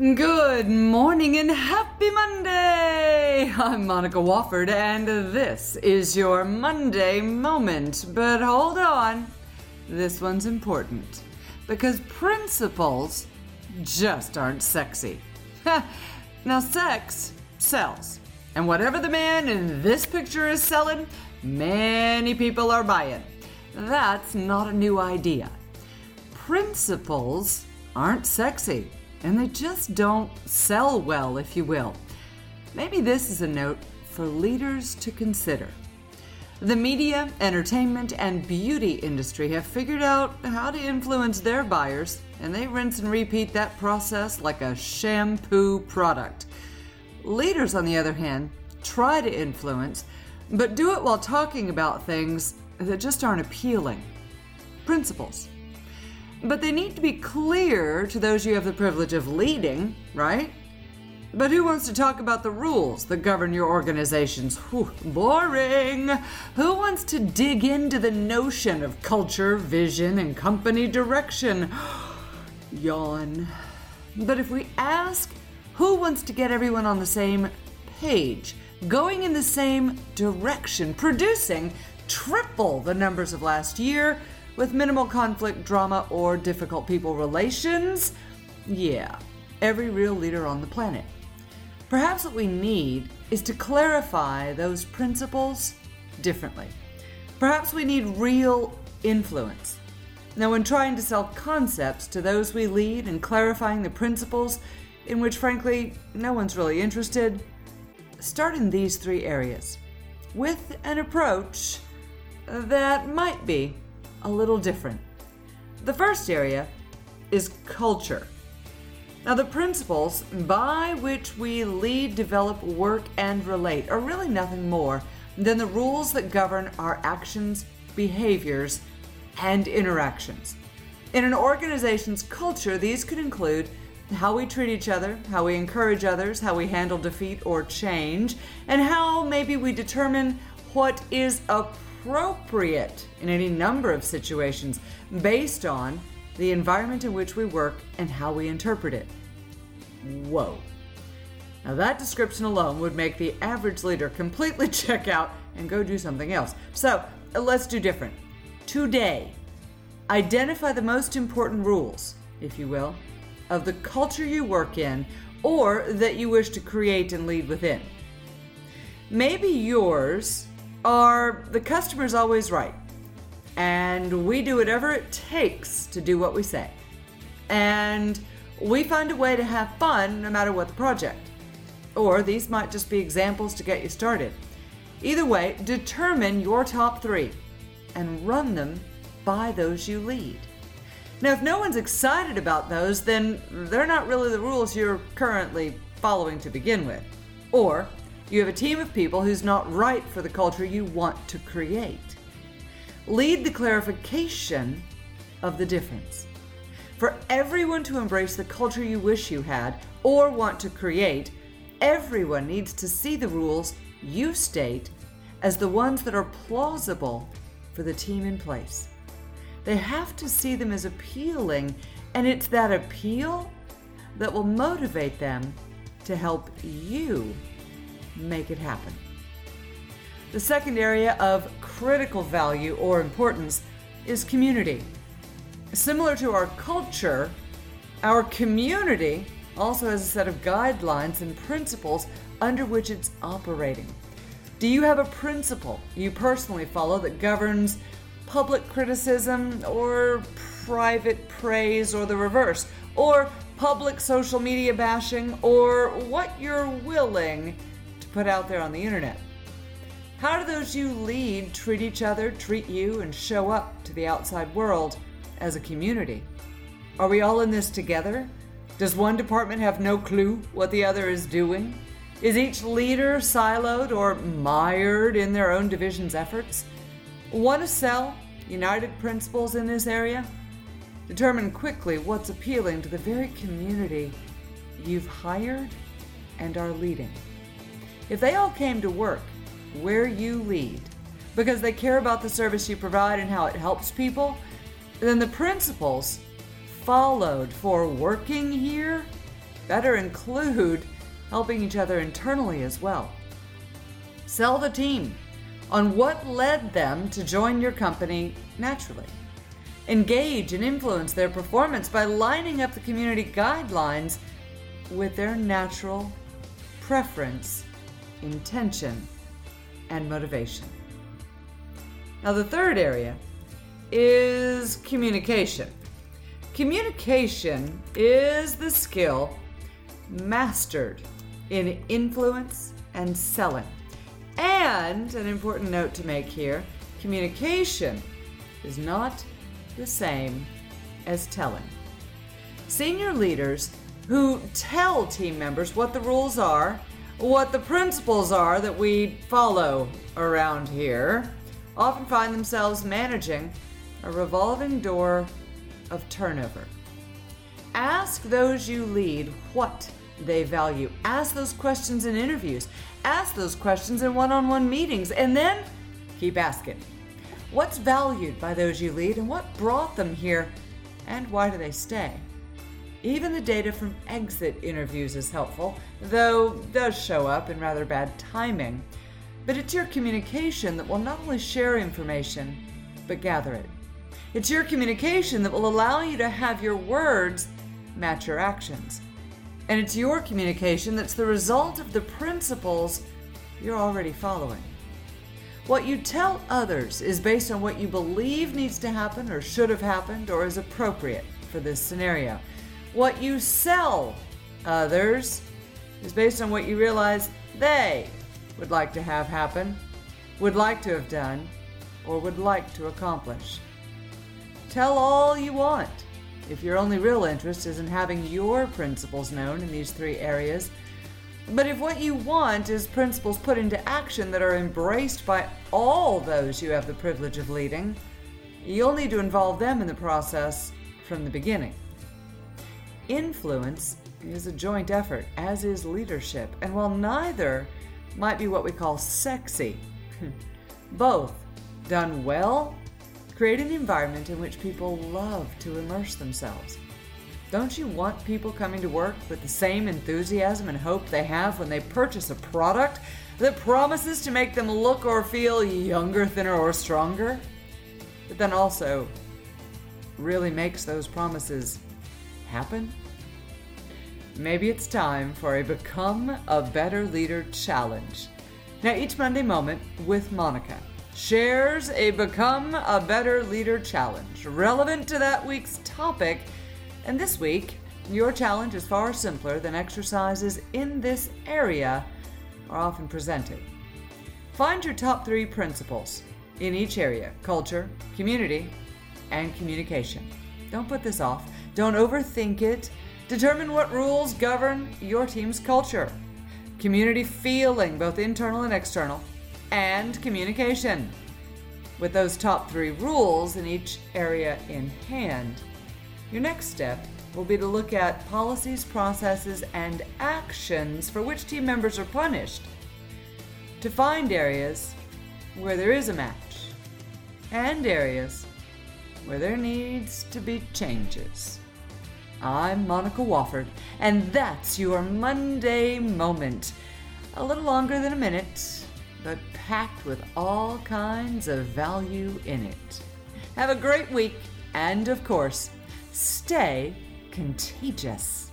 Good morning and happy Monday! I'm Monica Wofford, and this is your Monday moment. But hold on, this one's important because principles just aren't sexy. now, sex sells, and whatever the man in this picture is selling, many people are buying. That's not a new idea. Principles aren't sexy and they just don't sell well, if you will. Maybe this is a note for leaders to consider. The media, entertainment, and beauty industry have figured out how to influence their buyers, and they rinse and repeat that process like a shampoo product. Leaders, on the other hand, try to influence, but do it while talking about things that just aren't appealing. Principles. But they need to be clear to those you have the privilege of leading, right? But who wants to talk about the rules that govern your organizations? Whew, boring! Who wants to dig into the notion of culture, vision, and company direction? Yawn. But if we ask who wants to get everyone on the same page, going in the same direction, producing triple the numbers of last year, with minimal conflict, drama, or difficult people relations? Yeah, every real leader on the planet. Perhaps what we need is to clarify those principles differently. Perhaps we need real influence. Now, when trying to sell concepts to those we lead and clarifying the principles in which, frankly, no one's really interested, start in these three areas with an approach that might be a little different. The first area is culture. Now, the principles by which we lead, develop, work, and relate are really nothing more than the rules that govern our actions, behaviors, and interactions. In an organization's culture, these could include how we treat each other, how we encourage others, how we handle defeat or change, and how maybe we determine what is appropriate appropriate in any number of situations based on the environment in which we work and how we interpret it. Whoa. Now, that description alone would make the average leader completely check out and go do something else. So, let's do different. Today, identify the most important rules, if you will, of the culture you work in or that you wish to create and lead within. Maybe yours are the customer's always right. And we do whatever it takes to do what we say. And we find a way to have fun no matter what the project. Or these might just be examples to get you started. Either way, determine your top three and run them by those you lead. Now, if no one's excited about those, then they're not really the rules you're currently following to begin with. Or you have a team of people who's not right for the culture you want to create. Lead the clarification of the difference. For everyone to embrace the culture you wish you had or want to create, everyone needs to see the rules you state as the ones that are plausible for the team in place. They have to see them as appealing, and it's that appeal that will motivate them to help you make it happen. The second area of critical value or importance is community. Similar to our culture, our community also has a set of guidelines and principles under which it's operating. Do you have a principle you personally follow that governs public criticism or private praise or the reverse, or public social media bashing, or what you're willing put out there on the internet. How do those you lead treat each other, treat you, and show up to the outside world as a community? Are we all in this together? Does one department have no clue what the other is doing? Is each leader siloed or mired in their own division's efforts? Want to sell united principles in this area? Determine quickly what's appealing to the very community you've hired and are leading. If they all came to work where you lead because they care about the service you provide and how it helps people, then the principles followed for working here better include helping each other internally as well. Sell the team on what led them to join your company naturally. Engage and influence their performance by lining up the community guidelines with their natural preference, intention, and motivation. Now, the third area is communication. Communication is the skill mastered in influence and selling. And an important note to make here communication is not the same as telling. Senior leaders who tell team members what the rules are, what the principles are that we follow around here, often find themselves managing a revolving door of turnover. Ask those you lead what they value. Ask those questions in interviews. Ask those questions in one on one meetings. And then keep asking. What's valued by those you lead and what brought them here and why do they stay? Even the data from exit interviews is helpful, though does show up in rather bad timing. But it's your communication that will not only share information, but gather it. It's your communication that will allow you to have your words match your actions. And it's your communication that's the result of the principles you're already following. What you tell others is based on what you believe needs to happen or should have happened or is appropriate for this scenario. What you sell others is based on what you realize they would like to have happen, would like to have done, or would like to accomplish. Tell all you want if your only real interest is in having your principles known in these three areas. But if what you want is principles put into action that are embraced by all those you have the privilege of leading, you'll need to involve them in the process from the beginning. Influence is a joint effort, as is leadership, and while neither might be what we call sexy, both done well Create an environment in which people love to immerse themselves. Don't you want people coming to work with the same enthusiasm and hope they have when they purchase a product that promises to make them look or feel younger, thinner, or stronger? But then also really makes those promises happen? Maybe it's time for a Become a Better Leader challenge. Now, each Monday moment with Monica shares a Become a Better Leader challenge relevant to that week's topic. And this week, your challenge is far simpler than exercises in this area are often presented. Find your top three principles in each area culture, community, and communication. Don't put this off. Don't overthink it. Determine what rules govern your team's culture. Community feeling, both internal and external and communication. With those top three rules in each area in hand, your next step will be to look at policies, processes, and actions for which team members are punished to find areas where there is a match and areas where there needs to be changes. I'm Monica Wofford, and that's your Monday moment. A little longer than a minute, but packed with all kinds of value in it. Have a great week, and of course, stay contagious.